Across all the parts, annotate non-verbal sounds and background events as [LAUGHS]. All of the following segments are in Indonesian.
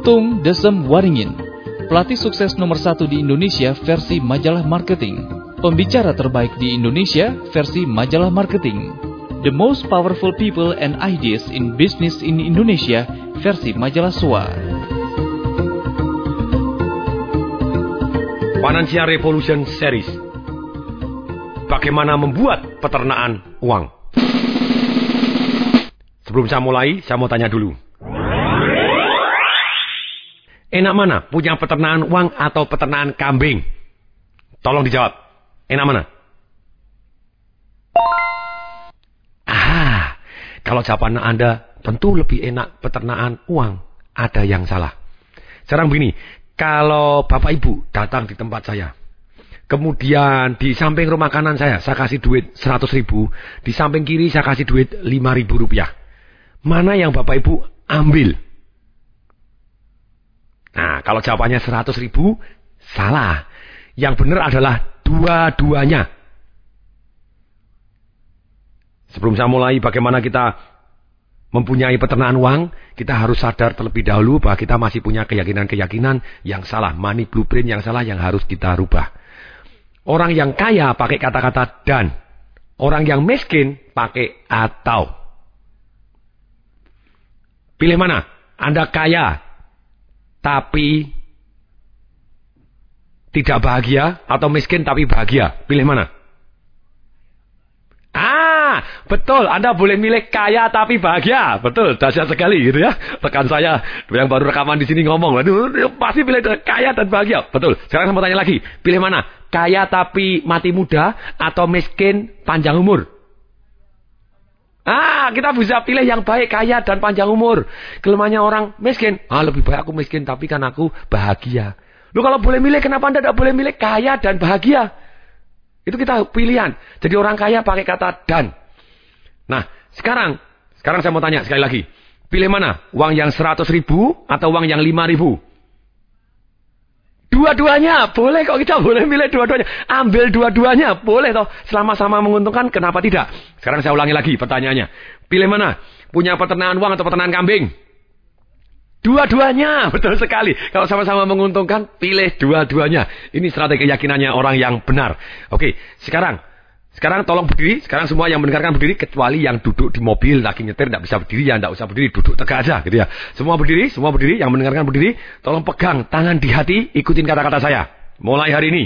Tung Desem Waringin, pelatih sukses nomor satu di Indonesia versi majalah marketing. Pembicara terbaik di Indonesia versi majalah marketing. The most powerful people and ideas in business in Indonesia versi majalah SWA. Financial Revolution Series. Bagaimana membuat peternakan uang? Sebelum saya mulai, saya mau tanya dulu. Enak mana? Punya peternakan uang atau peternakan kambing? Tolong dijawab. Enak mana? Ah, kalau jawaban Anda tentu lebih enak peternakan uang. Ada yang salah. Sekarang begini, kalau Bapak Ibu datang di tempat saya, kemudian di samping rumah kanan saya, saya kasih duit 100 ribu, di samping kiri saya kasih duit 5 ribu rupiah. Mana yang Bapak Ibu ambil? Nah, kalau jawabannya 100 ribu, salah. Yang benar adalah dua-duanya. Sebelum saya mulai bagaimana kita mempunyai peternakan uang, kita harus sadar terlebih dahulu bahwa kita masih punya keyakinan-keyakinan yang salah. Money blueprint yang salah yang harus kita rubah. Orang yang kaya pakai kata-kata dan. Orang yang miskin pakai atau. Pilih mana? Anda kaya, tapi tidak bahagia atau miskin tapi bahagia? Pilih mana? Ah, betul. Anda boleh milih kaya tapi bahagia. Betul, dahsyat sekali gitu ya. Rekan saya yang baru rekaman di sini ngomong, aduh, pasti pilih kaya dan bahagia. Betul. Sekarang saya mau tanya lagi, pilih mana? Kaya tapi mati muda atau miskin panjang umur? Ah, kita bisa pilih yang baik, kaya dan panjang umur. Kelemahannya orang miskin. Ah, lebih baik aku miskin tapi kan aku bahagia. Lu kalau boleh milih, kenapa Anda tidak boleh milih kaya dan bahagia? Itu kita pilihan. Jadi orang kaya pakai kata dan. Nah, sekarang, sekarang saya mau tanya sekali lagi. Pilih mana? Uang yang 100 ribu atau uang yang 5 ribu? Dua-duanya, boleh kok kita boleh milih dua-duanya. Ambil dua-duanya, boleh toh. Selama sama menguntungkan, kenapa tidak? Sekarang saya ulangi lagi pertanyaannya. Pilih mana? Punya peternakan uang atau peternakan kambing? Dua-duanya, [LAUGHS] betul sekali. Kalau sama-sama menguntungkan, pilih dua-duanya. Ini strategi keyakinannya orang yang benar. Oke, sekarang sekarang tolong berdiri, sekarang semua yang mendengarkan berdiri kecuali yang duduk di mobil lagi nyetir tidak bisa berdiri ya tidak usah berdiri, duduk tegak aja gitu ya. Semua berdiri, semua berdiri, yang mendengarkan berdiri, tolong pegang tangan di hati, ikutin kata-kata saya. Mulai hari ini.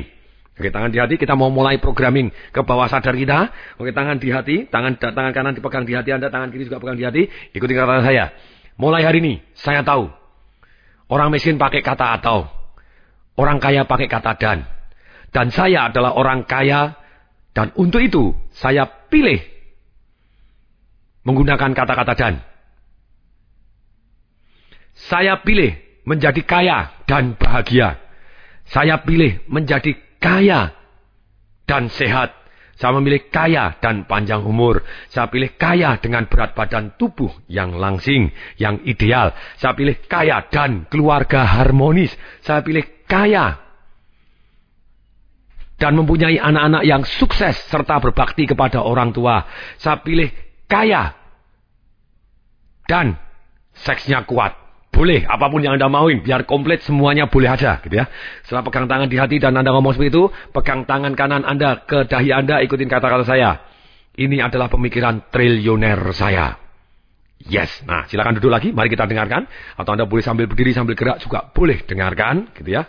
Oke, tangan di hati kita mau mulai programming ke bawah sadar kita. Oke, tangan di hati, tangan tangan kanan dipegang di hati Anda, tangan kiri juga pegang di hati, ikutin kata-kata saya. Mulai hari ini saya tahu orang miskin pakai kata atau, orang kaya pakai kata dan. Dan saya adalah orang kaya dan untuk itu saya pilih menggunakan kata-kata dan. Saya pilih menjadi kaya dan bahagia. Saya pilih menjadi kaya dan sehat. Saya memilih kaya dan panjang umur. Saya pilih kaya dengan berat badan tubuh yang langsing, yang ideal. Saya pilih kaya dan keluarga harmonis. Saya pilih kaya dan mempunyai anak-anak yang sukses serta berbakti kepada orang tua. Saya pilih kaya dan seksnya kuat. Boleh, apa pun yang Anda mauin, biar komplit semuanya boleh aja, gitu ya. Setelah pegang tangan di hati dan Anda ngomong seperti itu, pegang tangan kanan Anda ke dahi Anda, ikutin kata-kata saya. Ini adalah pemikiran triliuner saya. Yes. Nah, silakan duduk lagi, mari kita dengarkan. Atau Anda boleh sambil berdiri, sambil gerak juga boleh dengarkan, gitu ya.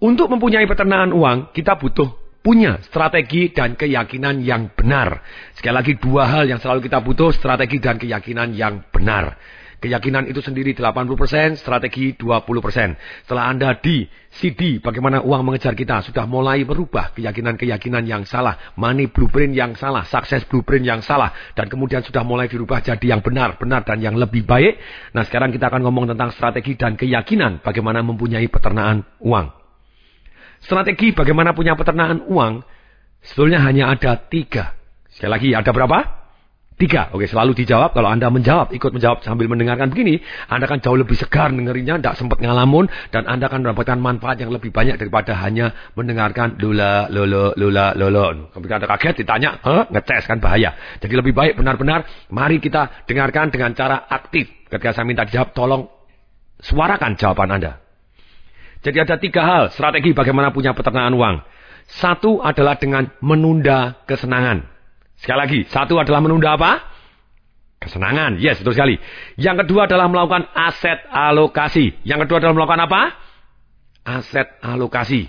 Untuk mempunyai peternakan uang, kita butuh punya strategi dan keyakinan yang benar. Sekali lagi dua hal yang selalu kita butuh, strategi dan keyakinan yang benar. Keyakinan itu sendiri 80%, strategi 20%. Setelah Anda di CD bagaimana uang mengejar kita sudah mulai berubah keyakinan-keyakinan yang salah, money blueprint yang salah, sukses blueprint yang salah dan kemudian sudah mulai dirubah jadi yang benar, benar dan yang lebih baik. Nah, sekarang kita akan ngomong tentang strategi dan keyakinan bagaimana mempunyai peternakan uang. Strategi bagaimana punya peternakan uang sebetulnya hanya ada tiga. Sekali lagi, ada berapa? Tiga, oke selalu dijawab. Kalau Anda menjawab, ikut menjawab sambil mendengarkan begini, Anda akan jauh lebih segar dengerinnya, tidak sempat ngalamun, dan Anda akan mendapatkan manfaat yang lebih banyak daripada hanya mendengarkan lula, lolo, lula, lolo. Ketika Anda kaget, ditanya, huh? ngetes kan bahaya. Jadi lebih baik benar-benar, mari kita dengarkan dengan cara aktif. Ketika saya minta dijawab, tolong suarakan jawaban Anda. Jadi ada tiga hal strategi bagaimana punya peternakan uang. Satu adalah dengan menunda kesenangan. Sekali lagi, satu adalah menunda apa? Kesenangan. Yes, betul sekali. Yang kedua adalah melakukan aset alokasi. Yang kedua adalah melakukan apa? Aset alokasi.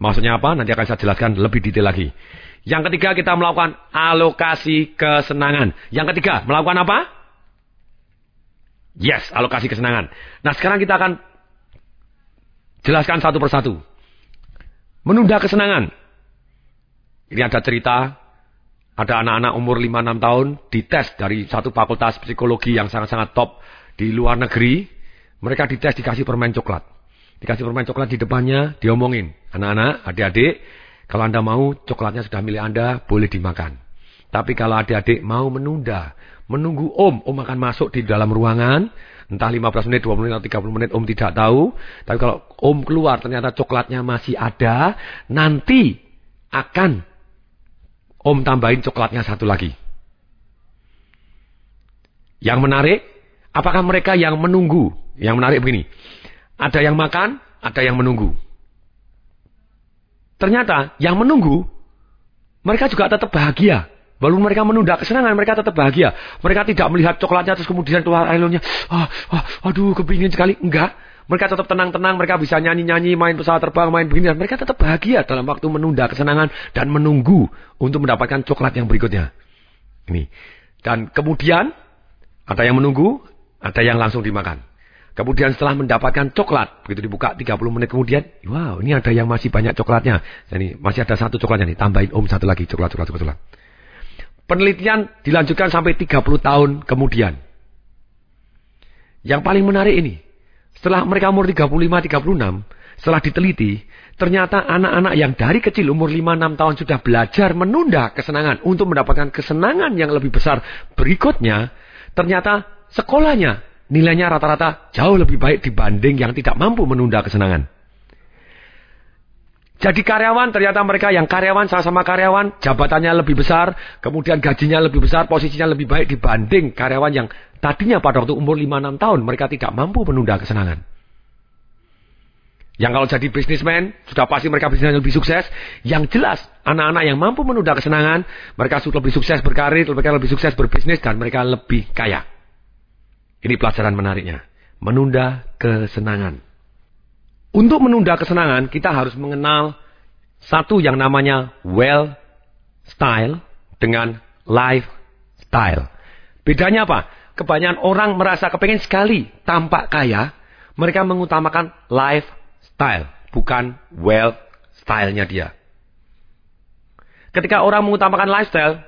Maksudnya apa? Nanti akan saya jelaskan lebih detail lagi. Yang ketiga kita melakukan alokasi kesenangan. Yang ketiga, melakukan apa? Yes, alokasi kesenangan. Nah sekarang kita akan jelaskan satu persatu. Menunda kesenangan. Ini ada cerita ada anak-anak umur 5-6 tahun dites dari satu fakultas psikologi yang sangat-sangat top di luar negeri. Mereka dites dikasih permen coklat. Dikasih permen coklat di depannya, diomongin. Anak-anak, adik-adik, kalau Anda mau coklatnya sudah milik Anda, boleh dimakan. Tapi kalau adik-adik mau menunda, menunggu om, om akan masuk di dalam ruangan, entah 15 menit, 20 menit, atau 30 menit, om tidak tahu. Tapi kalau om keluar, ternyata coklatnya masih ada, nanti akan Om tambahin coklatnya satu lagi. Yang menarik, apakah mereka yang menunggu? Yang menarik begini. Ada yang makan, ada yang menunggu. Ternyata yang menunggu, mereka juga tetap bahagia. Walaupun mereka menunda kesenangan, mereka tetap bahagia. Mereka tidak melihat coklatnya terus kemudian keluar airnya. Ah, ah, aduh, kepingin sekali. Enggak. Mereka tetap tenang-tenang, mereka bisa nyanyi-nyanyi, main pesawat terbang, main begini. Mereka tetap bahagia dalam waktu menunda kesenangan dan menunggu untuk mendapatkan coklat yang berikutnya. Ini. Dan kemudian ada yang menunggu, ada yang langsung dimakan. Kemudian setelah mendapatkan coklat, begitu dibuka 30 menit kemudian, wow ini ada yang masih banyak coklatnya. Ini masih ada satu coklatnya nih, tambahin om satu lagi coklat, coklat, coklat. coklat. Penelitian dilanjutkan sampai 30 tahun kemudian. Yang paling menarik ini, setelah mereka umur 35-36, setelah diteliti, ternyata anak-anak yang dari kecil umur 5-6 tahun sudah belajar menunda kesenangan untuk mendapatkan kesenangan yang lebih besar berikutnya, ternyata sekolahnya nilainya rata-rata jauh lebih baik dibanding yang tidak mampu menunda kesenangan. Jadi karyawan, ternyata mereka yang karyawan sama-sama karyawan, jabatannya lebih besar, kemudian gajinya lebih besar, posisinya lebih baik dibanding karyawan yang Tadinya pada waktu umur 5-6 tahun mereka tidak mampu menunda kesenangan. Yang kalau jadi bisnismen, sudah pasti mereka bisnisnya lebih sukses. Yang jelas, anak-anak yang mampu menunda kesenangan, mereka sudah lebih sukses berkarir, mereka lebih sukses berbisnis, dan mereka lebih kaya. Ini pelajaran menariknya. Menunda kesenangan. Untuk menunda kesenangan, kita harus mengenal satu yang namanya well style dengan lifestyle. Bedanya apa? kebanyakan orang merasa kepengen sekali tampak kaya, mereka mengutamakan lifestyle, bukan wealth stylenya dia. Ketika orang mengutamakan lifestyle,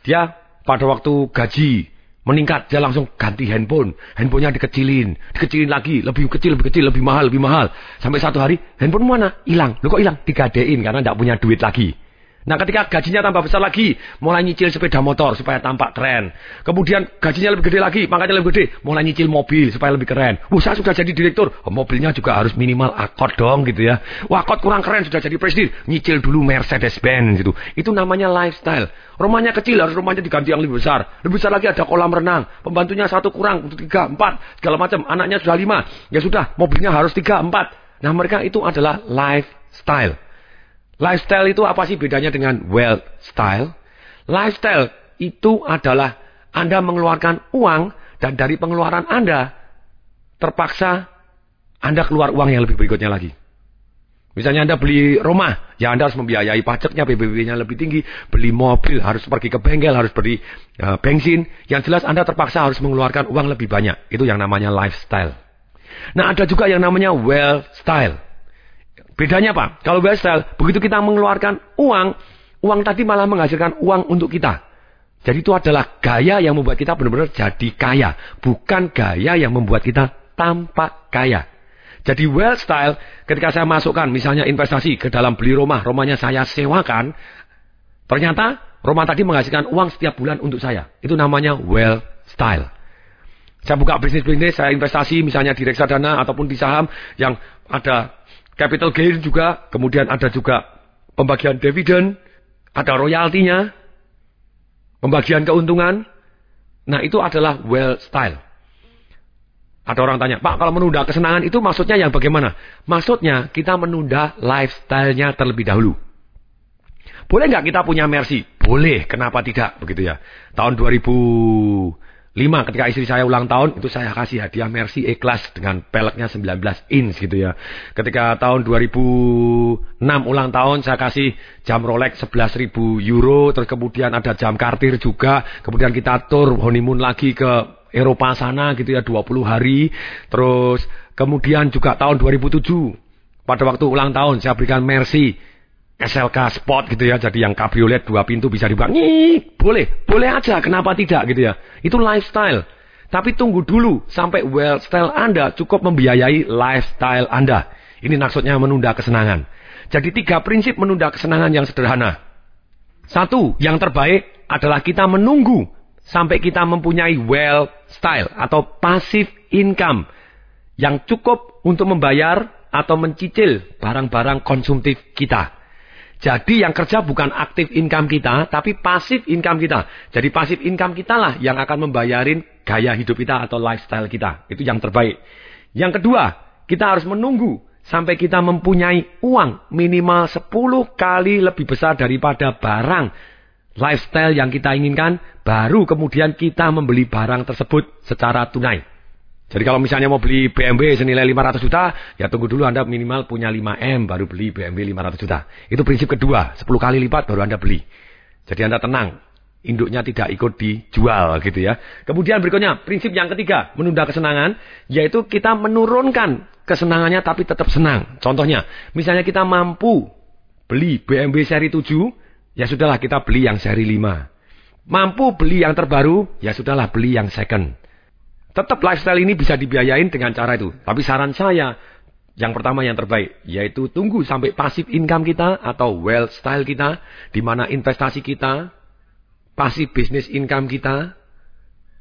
dia pada waktu gaji meningkat, dia langsung ganti handphone. Handphonenya dikecilin, dikecilin lagi, lebih kecil, lebih kecil, lebih mahal, lebih mahal. Sampai satu hari, handphone mana? Hilang. Lu kok hilang? Digadein karena tidak punya duit lagi. Nah ketika gajinya tambah besar lagi, mulai nyicil sepeda motor supaya tampak keren. Kemudian gajinya lebih gede lagi, makanya lebih gede, mulai nyicil mobil supaya lebih keren. Wah saya sudah jadi direktur, oh, mobilnya juga harus minimal akot dong gitu ya. Wah akot kurang keren, sudah jadi presiden, nyicil dulu Mercedes-Benz gitu. Itu namanya lifestyle. Rumahnya kecil, harus rumahnya diganti yang lebih besar. Lebih besar lagi ada kolam renang, pembantunya satu kurang, untuk tiga, empat, segala macam. Anaknya sudah lima, ya sudah, mobilnya harus tiga, empat. Nah mereka itu adalah lifestyle. Lifestyle itu apa sih bedanya dengan wealth style? Lifestyle itu adalah Anda mengeluarkan uang dan dari pengeluaran Anda terpaksa Anda keluar uang yang lebih berikutnya lagi. Misalnya Anda beli rumah, ya Anda harus membiayai pajaknya, PBB-nya lebih tinggi. Beli mobil, harus pergi ke bengkel, harus beli uh, bensin. Yang jelas Anda terpaksa harus mengeluarkan uang lebih banyak. Itu yang namanya lifestyle. Nah ada juga yang namanya wealth style. Bedanya apa? Kalau lifestyle, begitu kita mengeluarkan uang, uang tadi malah menghasilkan uang untuk kita. Jadi itu adalah gaya yang membuat kita benar-benar jadi kaya. Bukan gaya yang membuat kita tampak kaya. Jadi wealth style, ketika saya masukkan misalnya investasi ke dalam beli rumah, rumahnya saya sewakan, ternyata Roma tadi menghasilkan uang setiap bulan untuk saya. Itu namanya well style. Saya buka bisnis-bisnis, saya investasi misalnya di reksadana ataupun di saham yang ada capital gain juga, kemudian ada juga pembagian dividen, ada royaltinya, pembagian keuntungan. Nah itu adalah well style. Ada orang tanya, Pak kalau menunda kesenangan itu maksudnya yang bagaimana? Maksudnya kita menunda lifestyle-nya terlebih dahulu. Boleh nggak kita punya Mercy? Boleh, kenapa tidak? Begitu ya. Tahun 2005 ketika istri saya ulang tahun, itu saya kasih hadiah Mercy E-Class dengan peleknya 19 inch gitu ya. Ketika tahun 2006 ulang tahun, saya kasih jam Rolex 11.000 euro, terus kemudian ada jam Cartier juga, kemudian kita tur honeymoon lagi ke Eropa sana gitu ya 20 hari. Terus kemudian juga tahun 2007 pada waktu ulang tahun saya berikan Mercy SLK Sport gitu ya. Jadi yang kabriolet dua pintu bisa dibuka. Nih, boleh, boleh aja. Kenapa tidak gitu ya? Itu lifestyle. Tapi tunggu dulu sampai well style Anda cukup membiayai lifestyle Anda. Ini maksudnya menunda kesenangan. Jadi tiga prinsip menunda kesenangan yang sederhana. Satu, yang terbaik adalah kita menunggu sampai kita mempunyai well style atau passive income yang cukup untuk membayar atau mencicil barang-barang konsumtif kita. Jadi yang kerja bukan aktif income kita, tapi pasif income kita. Jadi pasif income kita lah yang akan membayarin gaya hidup kita atau lifestyle kita. Itu yang terbaik. Yang kedua, kita harus menunggu sampai kita mempunyai uang minimal 10 kali lebih besar daripada barang lifestyle yang kita inginkan, baru kemudian kita membeli barang tersebut secara tunai. Jadi kalau misalnya mau beli BMW senilai 500 juta, ya tunggu dulu Anda minimal punya 5M baru beli BMW 500 juta. Itu prinsip kedua, 10 kali lipat baru Anda beli. Jadi Anda tenang, induknya tidak ikut dijual gitu ya. Kemudian berikutnya, prinsip yang ketiga, menunda kesenangan, yaitu kita menurunkan kesenangannya tapi tetap senang. Contohnya, misalnya kita mampu beli BMW seri 7, ya sudahlah kita beli yang seri 5. Mampu beli yang terbaru, ya sudahlah beli yang second. Tetap lifestyle ini bisa dibiayain dengan cara itu. Tapi saran saya, yang pertama yang terbaik, yaitu tunggu sampai pasif income kita atau wealth style kita, di mana investasi kita, pasif business income kita,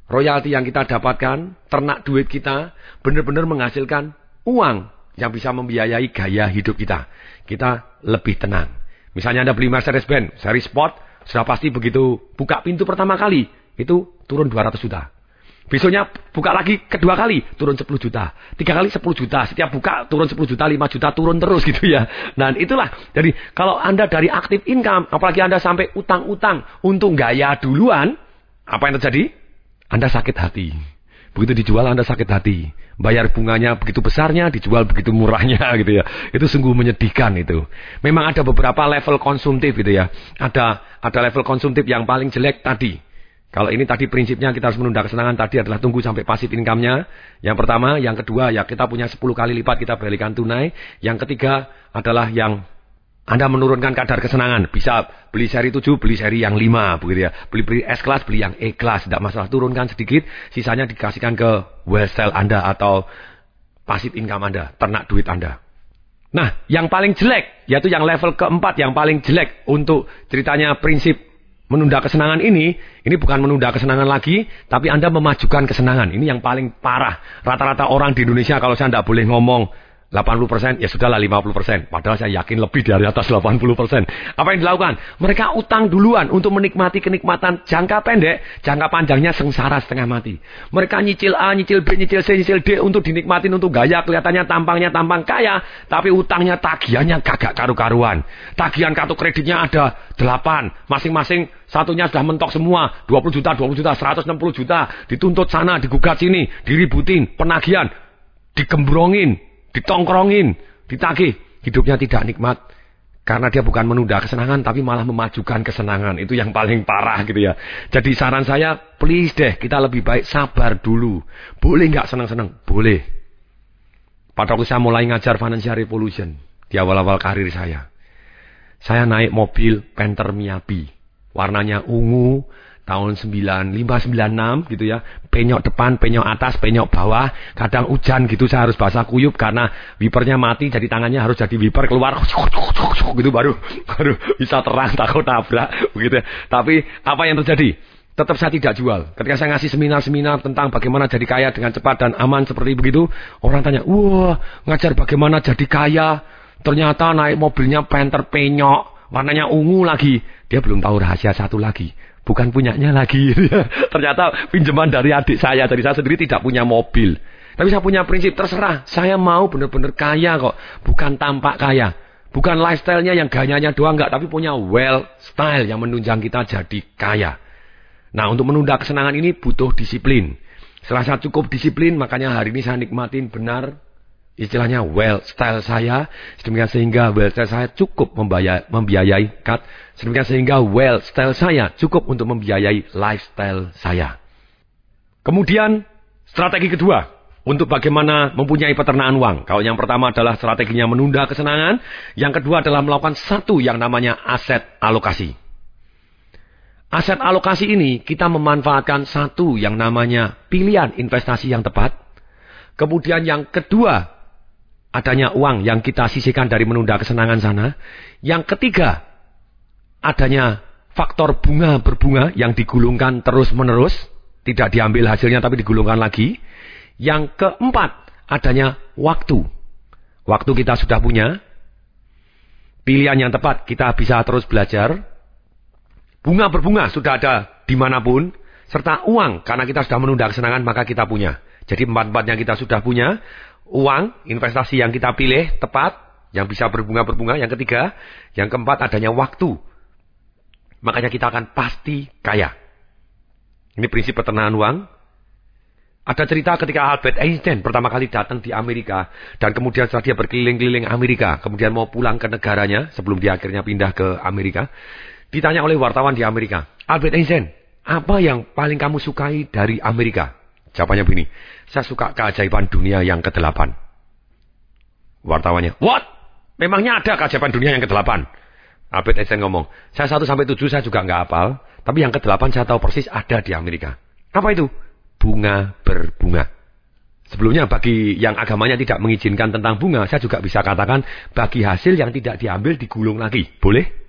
royalti yang kita dapatkan, ternak duit kita, benar-benar menghasilkan uang yang bisa membiayai gaya hidup kita. Kita lebih tenang. Misalnya Anda beli Mercedes-Benz, seri Sport, sudah pasti begitu buka pintu pertama kali, itu turun 200 juta. Besoknya buka lagi kedua kali, turun 10 juta. Tiga kali 10 juta. Setiap buka turun 10 juta, 5 juta, turun terus [LAUGHS] gitu ya. Nah itulah. Jadi kalau Anda dari aktif income, apalagi Anda sampai utang-utang untuk gaya duluan, apa yang terjadi? Anda sakit hati. Begitu dijual Anda sakit hati. Bayar bunganya begitu besarnya, dijual begitu murahnya [LAUGHS] gitu ya. Itu sungguh menyedihkan itu. Memang ada beberapa level konsumtif gitu ya. Ada ada level konsumtif yang paling jelek tadi kalau ini tadi prinsipnya kita harus menunda kesenangan tadi adalah tunggu sampai pasif income-nya. Yang pertama, yang kedua ya kita punya 10 kali lipat kita berikan tunai. Yang ketiga adalah yang anda menurunkan kadar kesenangan. Bisa beli seri 7, beli seri yang 5. Begitu ya. Beli, beli S-Class, beli yang E-Class. Tidak masalah. Turunkan sedikit. Sisanya dikasihkan ke style Anda atau pasif income Anda. Ternak duit Anda. Nah, yang paling jelek, yaitu yang level keempat, yang paling jelek untuk ceritanya prinsip Menunda kesenangan ini, ini bukan menunda kesenangan lagi, tapi Anda memajukan kesenangan. Ini yang paling parah. Rata-rata orang di Indonesia kalau saya tidak boleh ngomong 80% ya sudahlah 50%. Padahal saya yakin lebih dari atas 80%. Apa yang dilakukan? Mereka utang duluan untuk menikmati kenikmatan jangka pendek, jangka panjangnya sengsara setengah mati. Mereka nyicil A, nyicil B, nyicil C, nyicil D untuk dinikmatin untuk gaya kelihatannya tampangnya tampang kaya, tapi utangnya tagihannya kagak karu-karuan. Tagihan kartu kreditnya ada 8, masing-masing satunya sudah mentok semua, 20 juta, 20 juta, 160 juta, dituntut sana, digugat sini, diributin, penagihan, dikembrongin, ditongkrongin, ditagih. Hidupnya tidak nikmat. Karena dia bukan menunda kesenangan, tapi malah memajukan kesenangan. Itu yang paling parah gitu ya. Jadi saran saya, please deh, kita lebih baik sabar dulu. Boleh nggak senang-senang? Boleh. Pada waktu saya mulai ngajar Financial Revolution, di awal-awal karir saya. Saya naik mobil Panther Miyabi. Warnanya ungu, tahun 95 96 gitu ya. Penyok depan, penyok atas, penyok bawah. Kadang hujan gitu saya harus basah kuyup karena wipernya mati jadi tangannya harus jadi wiper keluar gitu baru baru bisa terang takut tabrak begitu. Ya. Tapi apa yang terjadi? Tetap saya tidak jual. Ketika saya ngasih seminar-seminar tentang bagaimana jadi kaya dengan cepat dan aman seperti begitu, orang tanya, "Wah, ngajar bagaimana jadi kaya?" Ternyata naik mobilnya Panther penyok, warnanya ungu lagi. Dia belum tahu rahasia satu lagi bukan punyanya lagi. [LAUGHS] Ternyata pinjaman dari adik saya, dari saya sendiri tidak punya mobil. Tapi saya punya prinsip terserah, saya mau benar-benar kaya kok, bukan tampak kaya. Bukan lifestyle-nya yang gayanya doang enggak, tapi punya well style yang menunjang kita jadi kaya. Nah, untuk menunda kesenangan ini butuh disiplin. Setelah saya cukup disiplin, makanya hari ini saya nikmatin benar istilahnya well style saya sedemikian sehingga well style saya cukup membiayai, membiayai cut sedemikian sehingga well style saya cukup untuk membiayai lifestyle saya. Kemudian strategi kedua untuk bagaimana mempunyai peternakan uang. Kalau yang pertama adalah strateginya menunda kesenangan, yang kedua adalah melakukan satu yang namanya aset alokasi. Aset alokasi ini kita memanfaatkan satu yang namanya pilihan investasi yang tepat. Kemudian yang kedua adanya uang yang kita sisihkan dari menunda kesenangan sana. Yang ketiga, adanya faktor bunga berbunga yang digulungkan terus-menerus, tidak diambil hasilnya tapi digulungkan lagi. Yang keempat, adanya waktu. Waktu kita sudah punya, pilihan yang tepat kita bisa terus belajar. Bunga berbunga sudah ada di mana pun, serta uang karena kita sudah menunda kesenangan maka kita punya. Jadi empat-empat yang kita sudah punya, uang, investasi yang kita pilih tepat, yang bisa berbunga-berbunga. Yang ketiga, yang keempat adanya waktu. Makanya kita akan pasti kaya. Ini prinsip peternakan uang. Ada cerita ketika Albert Einstein pertama kali datang di Amerika. Dan kemudian setelah dia berkeliling-keliling Amerika. Kemudian mau pulang ke negaranya sebelum dia akhirnya pindah ke Amerika. Ditanya oleh wartawan di Amerika. Albert Einstein, apa yang paling kamu sukai dari Amerika? Jawabannya begini, saya suka keajaiban dunia yang ke-8. Wartawannya, what? Memangnya ada keajaiban dunia yang ke-8? Albert Einstein ngomong, saya 1 sampai 7 saya juga nggak hafal, tapi yang ke-8 saya tahu persis ada di Amerika. Apa itu? Bunga berbunga. Sebelumnya bagi yang agamanya tidak mengizinkan tentang bunga, saya juga bisa katakan bagi hasil yang tidak diambil digulung lagi. Boleh?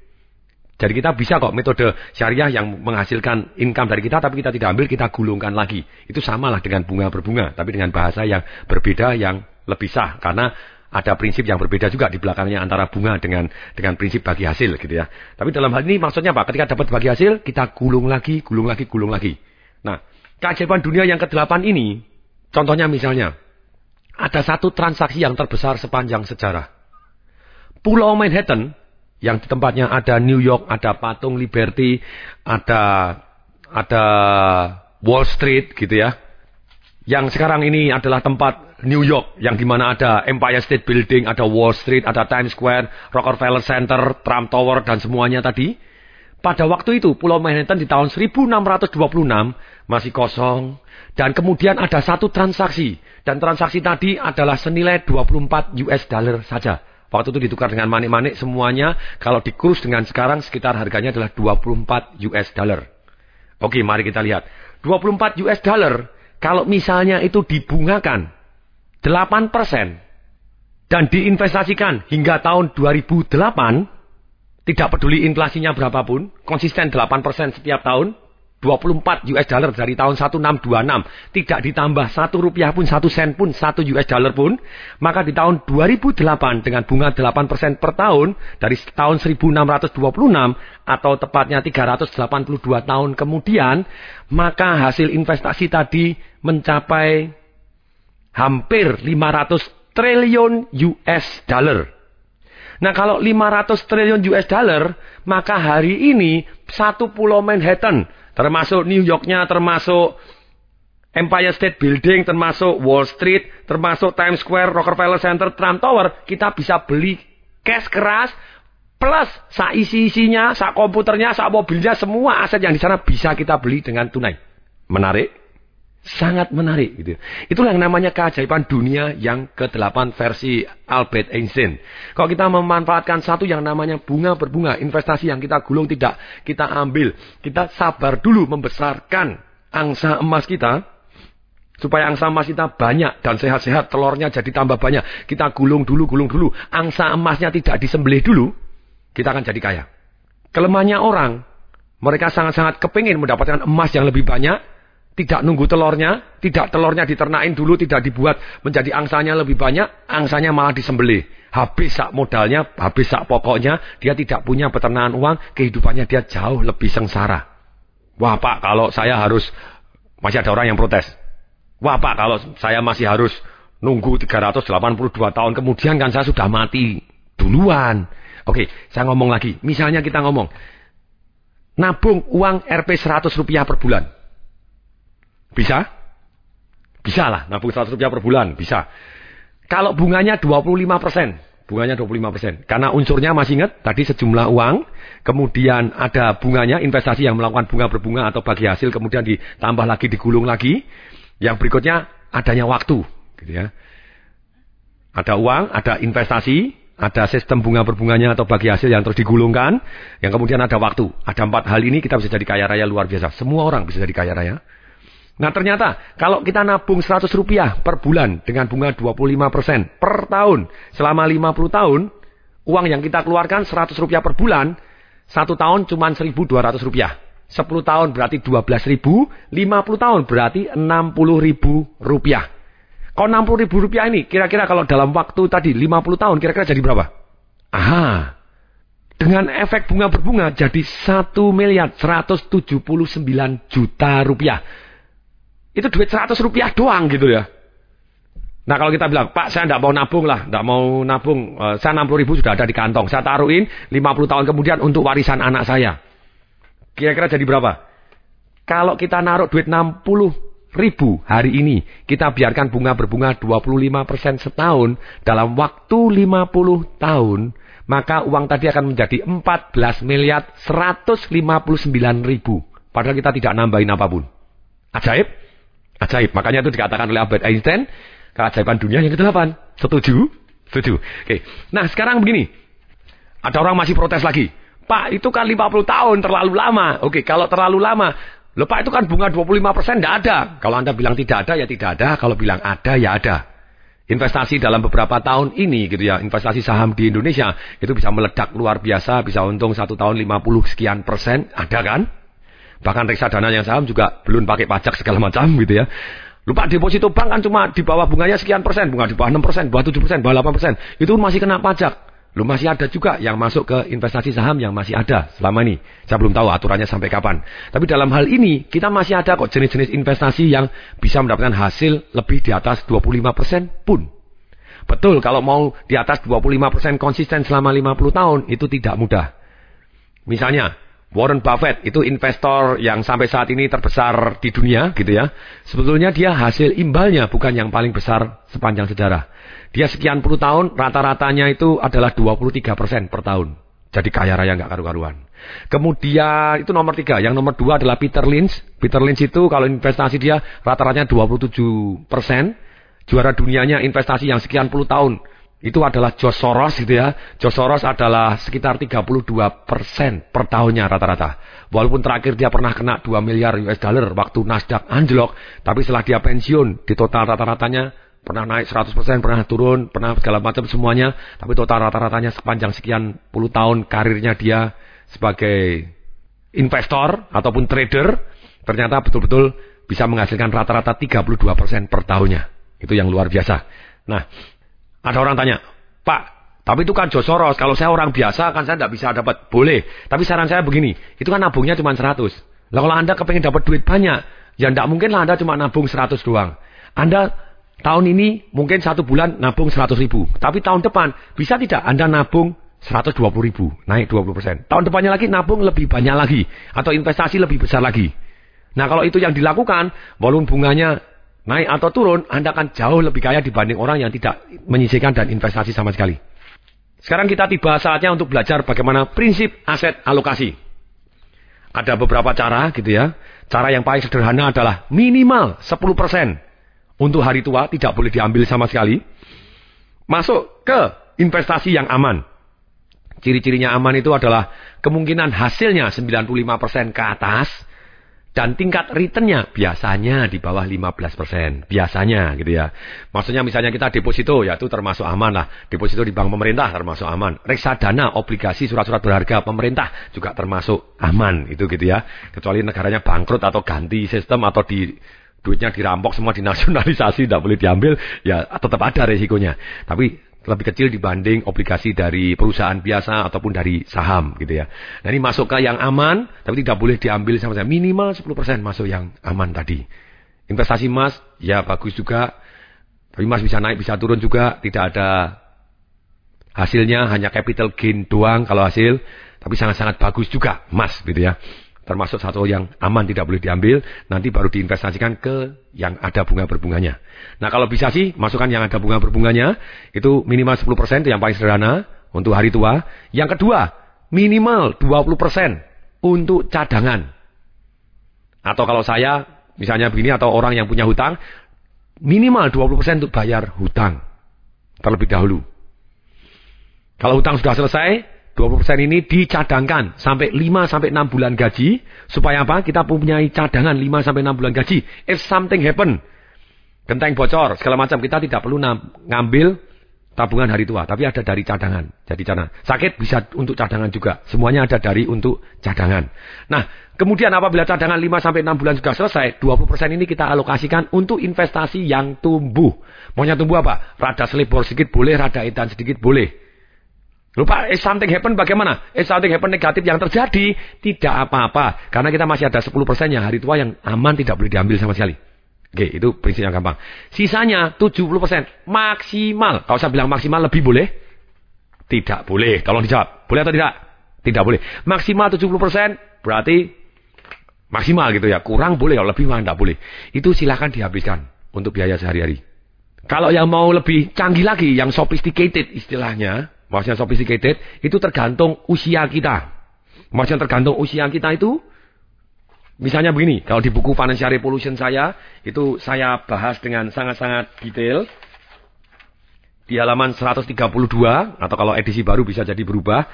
Jadi kita bisa kok metode syariah yang menghasilkan income dari kita tapi kita tidak ambil, kita gulungkan lagi. Itu samalah dengan bunga berbunga, tapi dengan bahasa yang berbeda yang lebih sah karena ada prinsip yang berbeda juga di belakangnya antara bunga dengan dengan prinsip bagi hasil gitu ya. Tapi dalam hal ini maksudnya apa? Ketika dapat bagi hasil, kita gulung lagi, gulung lagi, gulung lagi. Nah, keajaiban dunia yang ke-8 ini, contohnya misalnya, ada satu transaksi yang terbesar sepanjang sejarah. Pulau Manhattan yang di tempatnya ada New York, ada patung Liberty, ada ada Wall Street gitu ya. Yang sekarang ini adalah tempat New York yang di mana ada Empire State Building, ada Wall Street, ada Times Square, Rockefeller Center, Trump Tower dan semuanya tadi. Pada waktu itu Pulau Manhattan di tahun 1626 masih kosong dan kemudian ada satu transaksi dan transaksi tadi adalah senilai 24 US dollar saja. Waktu itu ditukar dengan manik-manik semuanya kalau dikurus dengan sekarang sekitar harganya adalah 24 US dollar. Oke, mari kita lihat. 24 US dollar kalau misalnya itu dibungakan 8% dan diinvestasikan hingga tahun 2008 tidak peduli inflasinya berapapun, konsisten 8% setiap tahun, 24 US dollar dari tahun 1626 tidak ditambah satu rupiah pun satu sen pun satu US dollar pun maka di tahun 2008 dengan bunga 8% per tahun dari tahun 1626 atau tepatnya 382 tahun kemudian maka hasil investasi tadi mencapai hampir 500 triliun US dollar. Nah kalau 500 triliun US dollar maka hari ini satu pulau Manhattan Termasuk New Yorknya, termasuk Empire State Building, termasuk Wall Street, termasuk Times Square, Rockefeller Center, Trump Tower, kita bisa beli cash keras plus sa isi-isinya, sa komputernya, sa mobilnya, semua aset yang di sana bisa kita beli dengan tunai. Menarik? Sangat menarik gitu. Itulah yang namanya keajaiban dunia yang ke-8 versi Albert Einstein. Kalau kita memanfaatkan satu yang namanya bunga berbunga, investasi yang kita gulung tidak kita ambil, kita sabar dulu membesarkan angsa emas kita, supaya angsa emas kita banyak dan sehat-sehat, telurnya jadi tambah banyak. Kita gulung dulu, gulung dulu. Angsa emasnya tidak disembelih dulu, kita akan jadi kaya. Kelemahannya orang, mereka sangat-sangat kepingin mendapatkan emas yang lebih banyak, tidak nunggu telurnya, tidak telurnya diternain dulu, tidak dibuat menjadi angsanya lebih banyak, angsanya malah disembelih. Habis sak modalnya, habis sak pokoknya, dia tidak punya peternakan uang, kehidupannya dia jauh lebih sengsara. Wah pak, kalau saya harus, masih ada orang yang protes. Wah pak, kalau saya masih harus nunggu 382 tahun kemudian kan saya sudah mati duluan. Oke, saya ngomong lagi. Misalnya kita ngomong, nabung uang Rp 100 rupiah per bulan. Bisa? Bisa lah, nabung 100 rupiah per bulan, bisa. Kalau bunganya 25 persen, bunganya 25 persen. Karena unsurnya masih ingat, tadi sejumlah uang, kemudian ada bunganya, investasi yang melakukan bunga berbunga atau bagi hasil, kemudian ditambah lagi, digulung lagi. Yang berikutnya, adanya waktu. Gitu ya. Ada uang, ada investasi, ada sistem bunga berbunganya atau bagi hasil yang terus digulungkan, yang kemudian ada waktu. Ada empat hal ini kita bisa jadi kaya raya luar biasa. Semua orang bisa jadi kaya raya. Nah ternyata kalau kita nabung 100 rupiah per bulan dengan bunga 25% per tahun selama 50 tahun, uang yang kita keluarkan 100 rupiah per bulan, satu tahun cuma 1.200 rupiah. 10 tahun berarti 12 ribu, 50 tahun berarti 60 ribu rupiah. Kalau 60 ribu rupiah ini, kira-kira kalau dalam waktu tadi 50 tahun, kira-kira jadi berapa? Aha, dengan efek bunga berbunga jadi 1 miliar 179 juta rupiah. Itu duit 100 rupiah doang gitu ya. Nah kalau kita bilang, Pak saya tidak mau nabung lah, tidak mau nabung, uh, saya 60 ribu sudah ada di kantong, saya taruhin 50 tahun kemudian untuk warisan anak saya. Kira-kira jadi berapa? Kalau kita naruh duit 60 ribu hari ini, kita biarkan bunga berbunga 25% setahun, dalam waktu 50 tahun, maka uang tadi akan menjadi 14 miliar 159 ribu. Padahal kita tidak nambahin apa pun. Ajaib? Ajaib. Makanya itu dikatakan oleh Albert Einstein, keajaiban dunia yang ke-8. Setuju? Setuju. Oke. Nah, sekarang begini. Ada orang masih protes lagi. Pak, itu kan 50 tahun terlalu lama. Oke, kalau terlalu lama, Loh Pak itu kan bunga 25% tidak ada. Kalau Anda bilang tidak ada, ya tidak ada. Kalau bilang ada, ya ada. Investasi dalam beberapa tahun ini gitu ya, investasi saham di Indonesia itu bisa meledak luar biasa, bisa untung satu tahun 50 sekian persen, ada kan? Bahkan reksadana yang saham juga belum pakai pajak segala macam gitu ya. Lupa deposito bank kan cuma di bawah bunganya sekian persen, bunga di bawah 6 persen, bawah 7 persen, bawah 8 persen. Itu masih kena pajak. Lu masih ada juga yang masuk ke investasi saham yang masih ada selama ini. Saya belum tahu aturannya sampai kapan. Tapi dalam hal ini kita masih ada kok jenis-jenis investasi yang bisa mendapatkan hasil lebih di atas 25% pun. Betul kalau mau di atas 25% konsisten selama 50 tahun itu tidak mudah. Misalnya Warren Buffett itu investor yang sampai saat ini terbesar di dunia gitu ya. Sebetulnya dia hasil imbalnya bukan yang paling besar sepanjang sejarah. Dia sekian puluh tahun rata-ratanya itu adalah 23% per tahun. Jadi kaya raya nggak karu-karuan. Kemudian itu nomor tiga. Yang nomor dua adalah Peter Lynch. Peter Lynch itu kalau investasi dia rata-ratanya 27%. Juara dunianya investasi yang sekian puluh tahun itu adalah George Soros gitu ya. George Soros adalah sekitar 32 persen per tahunnya rata-rata. Walaupun terakhir dia pernah kena 2 miliar US dollar waktu Nasdaq anjlok. Tapi setelah dia pensiun, di total rata-ratanya pernah naik 100 persen, pernah turun, pernah segala macam semuanya. Tapi total rata-ratanya sepanjang sekian puluh tahun karirnya dia sebagai investor ataupun trader. Ternyata betul-betul bisa menghasilkan rata-rata 32 persen per tahunnya. Itu yang luar biasa. Nah, ada orang tanya, Pak, tapi itu kan Josoros. Kalau saya orang biasa kan saya tidak bisa dapat. Boleh. Tapi saran saya begini, itu kan nabungnya cuma 100. Lah kalau Anda kepengen dapat duit banyak, ya tidak mungkin lah Anda cuma nabung 100 doang. Anda tahun ini mungkin satu bulan nabung 100 ribu. Tapi tahun depan bisa tidak Anda nabung 120 ribu, naik 20 persen. Tahun depannya lagi nabung lebih banyak lagi. Atau investasi lebih besar lagi. Nah kalau itu yang dilakukan, walaupun bunganya naik atau turun, Anda akan jauh lebih kaya dibanding orang yang tidak menyisihkan dan investasi sama sekali. Sekarang kita tiba saatnya untuk belajar bagaimana prinsip aset alokasi. Ada beberapa cara gitu ya. Cara yang paling sederhana adalah minimal 10% untuk hari tua tidak boleh diambil sama sekali. Masuk ke investasi yang aman. Ciri-cirinya aman itu adalah kemungkinan hasilnya 95% ke atas dan tingkat returnnya biasanya di bawah 15%. Biasanya gitu ya. Maksudnya misalnya kita deposito ya itu termasuk aman lah. Deposito di bank pemerintah termasuk aman. Reksadana, obligasi, surat-surat berharga pemerintah juga termasuk aman. Itu gitu ya. Kecuali negaranya bangkrut atau ganti sistem atau di duitnya dirampok semua dinasionalisasi tidak boleh diambil ya tetap ada resikonya. Tapi lebih kecil dibanding obligasi dari perusahaan biasa ataupun dari saham gitu ya. Nah ini masuk ke yang aman, tapi tidak boleh diambil sama saya. Minimal 10% masuk yang aman tadi. Investasi emas, ya bagus juga. Tapi emas bisa naik, bisa turun juga. Tidak ada hasilnya, hanya capital gain doang kalau hasil. Tapi sangat-sangat bagus juga emas gitu ya termasuk satu yang aman tidak boleh diambil, nanti baru diinvestasikan ke yang ada bunga berbunganya. Nah kalau bisa sih masukkan yang ada bunga berbunganya, itu minimal 10% itu yang paling sederhana untuk hari tua. Yang kedua, minimal 20% untuk cadangan. Atau kalau saya, misalnya begini, atau orang yang punya hutang, minimal 20% untuk bayar hutang terlebih dahulu. Kalau hutang sudah selesai, 20% ini dicadangkan sampai 5 sampai 6 bulan gaji supaya apa? Kita punya cadangan 5 sampai 6 bulan gaji. If something happen, genteng bocor, segala macam kita tidak perlu ngambil tabungan hari tua, tapi ada dari cadangan. Jadi cadangan. Sakit bisa untuk cadangan juga. Semuanya ada dari untuk cadangan. Nah, kemudian apabila cadangan 5 sampai 6 bulan sudah selesai, 20% ini kita alokasikan untuk investasi yang tumbuh. Maunya tumbuh apa? Rada selebor sedikit boleh, rada edan sedikit boleh. Lupa, if something happen bagaimana? If something happen negatif yang terjadi, tidak apa-apa. Karena kita masih ada 10% yang hari tua yang aman tidak boleh diambil sama sekali. Oke, itu prinsip yang gampang. Sisanya 70% maksimal. Kalau saya bilang maksimal lebih boleh? Tidak boleh. Tolong dijawab. Boleh atau tidak? Tidak boleh. Maksimal 70% berarti maksimal gitu ya. Kurang boleh, kalau lebih mah tidak boleh. Itu silahkan dihabiskan untuk biaya sehari-hari. Kalau yang mau lebih canggih lagi, yang sophisticated istilahnya, maksudnya sophisticated, itu tergantung usia kita. Maksudnya tergantung usia kita itu, misalnya begini, kalau di buku Financial Revolution saya, itu saya bahas dengan sangat-sangat detail. Di halaman 132, atau kalau edisi baru bisa jadi berubah,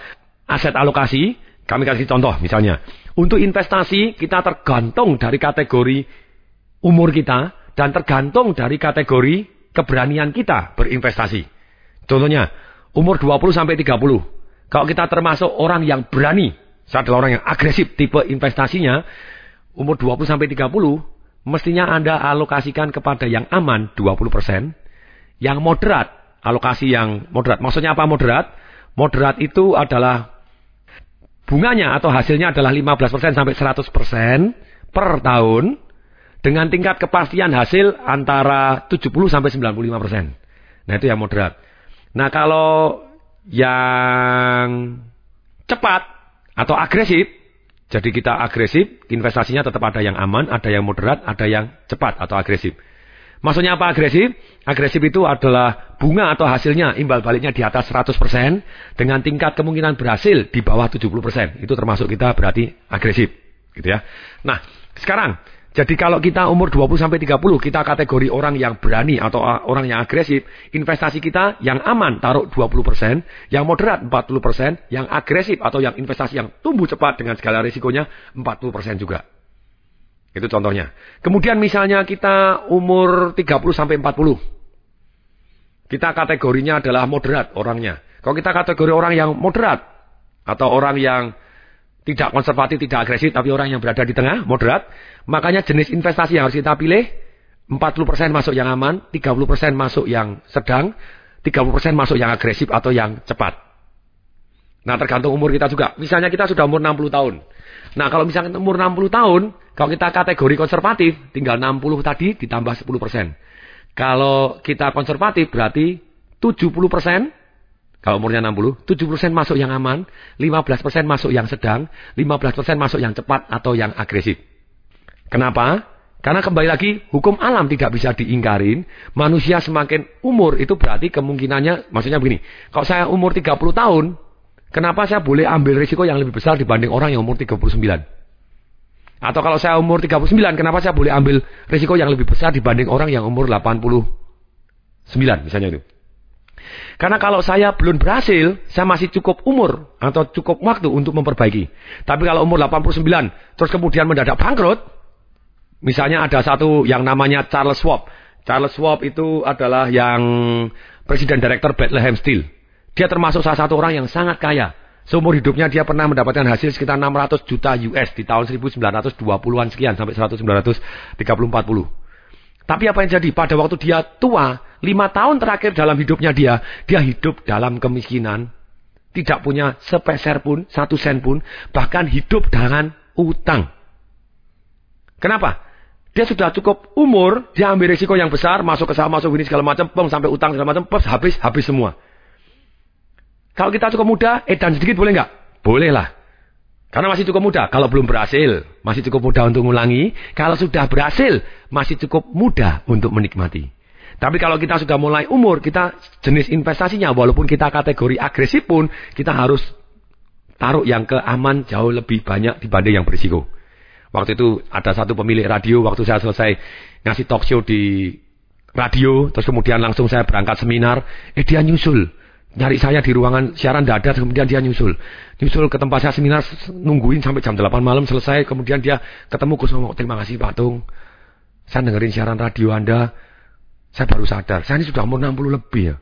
aset alokasi, kami kasih contoh misalnya. Untuk investasi, kita tergantung dari kategori umur kita, dan tergantung dari kategori keberanian kita berinvestasi. Contohnya, umur 20 sampai 30. Kalau kita termasuk orang yang berani, saya adalah orang yang agresif tipe investasinya, umur 20 sampai 30, mestinya Anda alokasikan kepada yang aman 20%, yang moderat, alokasi yang moderat. Maksudnya apa moderat? Moderat itu adalah bunganya atau hasilnya adalah 15% sampai 100% per tahun dengan tingkat kepastian hasil antara 70 sampai 95%. Nah, itu yang moderat. Nah kalau yang cepat atau agresif, jadi kita agresif, investasinya tetap ada yang aman, ada yang moderat, ada yang cepat atau agresif. Maksudnya apa agresif? Agresif itu adalah bunga atau hasilnya imbal baliknya di atas 100% dengan tingkat kemungkinan berhasil di bawah 70%. Itu termasuk kita berarti agresif, gitu ya. Nah, sekarang jadi kalau kita umur 20 sampai 30 kita kategori orang yang berani atau orang yang agresif, investasi kita yang aman taruh 20%, yang moderat 40%, yang agresif atau yang investasi yang tumbuh cepat dengan segala risikonya 40% juga. Itu contohnya. Kemudian misalnya kita umur 30 sampai 40. Kita kategorinya adalah moderat orangnya. Kalau kita kategori orang yang moderat atau orang yang tidak konservatif, tidak agresif, tapi orang yang berada di tengah, moderat. Makanya jenis investasi yang harus kita pilih, 40% masuk yang aman, 30% masuk yang sedang, 30% masuk yang agresif atau yang cepat. Nah tergantung umur kita juga. Misalnya kita sudah umur 60 tahun. Nah kalau misalnya umur 60 tahun, kalau kita kategori konservatif, tinggal 60 tadi ditambah 10%. Kalau kita konservatif berarti 70% kalau umurnya 60, 7% masuk yang aman, 15% masuk yang sedang, 15% masuk yang cepat atau yang agresif. Kenapa? Karena kembali lagi, hukum alam tidak bisa diingkarin. Manusia semakin umur itu berarti kemungkinannya, maksudnya begini. Kalau saya umur 30 tahun, kenapa saya boleh ambil risiko yang lebih besar dibanding orang yang umur 39? Atau kalau saya umur 39, kenapa saya boleh ambil risiko yang lebih besar dibanding orang yang umur 89 misalnya itu. Karena kalau saya belum berhasil, saya masih cukup umur atau cukup waktu untuk memperbaiki. Tapi kalau umur 89, terus kemudian mendadak bangkrut, misalnya ada satu yang namanya Charles Schwab. Charles Schwab itu adalah yang presiden direktur Bethlehem Steel. Dia termasuk salah satu orang yang sangat kaya. Seumur hidupnya dia pernah mendapatkan hasil sekitar 600 juta US di tahun 1920-an sekian sampai 1930-40. Tapi apa yang jadi? Pada waktu dia tua, lima tahun terakhir dalam hidupnya dia, dia hidup dalam kemiskinan. Tidak punya sepeser pun, satu sen pun, bahkan hidup dengan utang. Kenapa? Dia sudah cukup umur, dia ambil risiko yang besar, masuk ke saham, masuk ini segala macam, pem, sampai utang segala macam, pem, habis, habis semua. Kalau kita cukup muda, edan sedikit boleh nggak? Boleh lah. Karena masih cukup muda. Kalau belum berhasil, masih cukup muda untuk mengulangi. Kalau sudah berhasil, masih cukup muda untuk menikmati. Tapi kalau kita sudah mulai umur, kita jenis investasinya, walaupun kita kategori agresif pun, kita harus taruh yang ke aman jauh lebih banyak dibanding yang berisiko. Waktu itu ada satu pemilik radio, waktu saya selesai ngasih talk show di radio, terus kemudian langsung saya berangkat seminar, eh dia nyusul. Nyari saya di ruangan siaran dada kemudian dia nyusul. Nyusul ke tempat saya seminar nungguin sampai jam 8 malam selesai kemudian dia ketemu terima kasih Pak Tung. Saya dengerin siaran radio Anda saya baru sadar. Saya ini sudah umur 60 lebih ya.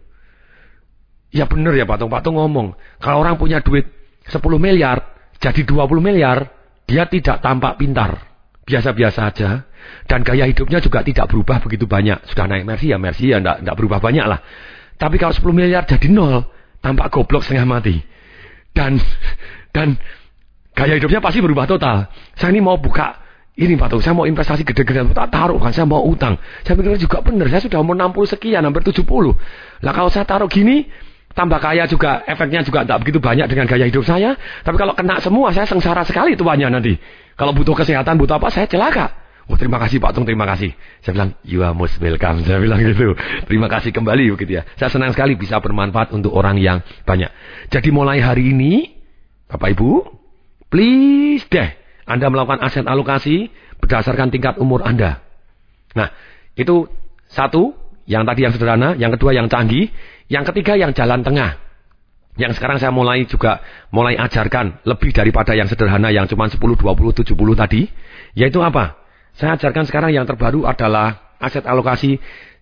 Ya benar ya Pak Tung Pak Tung ngomong. Kalau orang punya duit 10 miliar jadi 20 miliar dia tidak tampak pintar. Biasa-biasa aja. Dan gaya hidupnya juga tidak berubah begitu banyak. Sudah naik Mercy ya Mercy ya tidak berubah banyak lah. Tapi kalau 10 miliar jadi nol, tampak goblok setengah mati. Dan dan gaya hidupnya pasti berubah total. Saya ini mau buka ini Pak Tung, saya mau investasi gede-gede, tak taruh kan, saya mau utang. Saya pikir juga benar, saya sudah umur 60 sekian, hampir 70. Lah kalau saya taruh gini, tambah kaya juga, efeknya juga tidak begitu banyak dengan gaya hidup saya. Tapi kalau kena semua, saya sengsara sekali tuanya nanti. Kalau butuh kesehatan, butuh apa, saya celaka. Oh terima kasih Pak Tung, terima kasih. Saya bilang, you are most welcome. Saya bilang gitu. Terima kasih kembali begitu ya. Saya senang sekali bisa bermanfaat untuk orang yang banyak. Jadi mulai hari ini, Bapak Ibu, please deh, Anda melakukan aset alokasi berdasarkan tingkat umur Anda. Nah, itu satu, yang tadi yang sederhana, yang kedua yang canggih, yang ketiga yang jalan tengah. Yang sekarang saya mulai juga mulai ajarkan lebih daripada yang sederhana yang cuma 10, 20, 70 tadi. Yaitu apa? Saya ajarkan sekarang yang terbaru adalah aset alokasi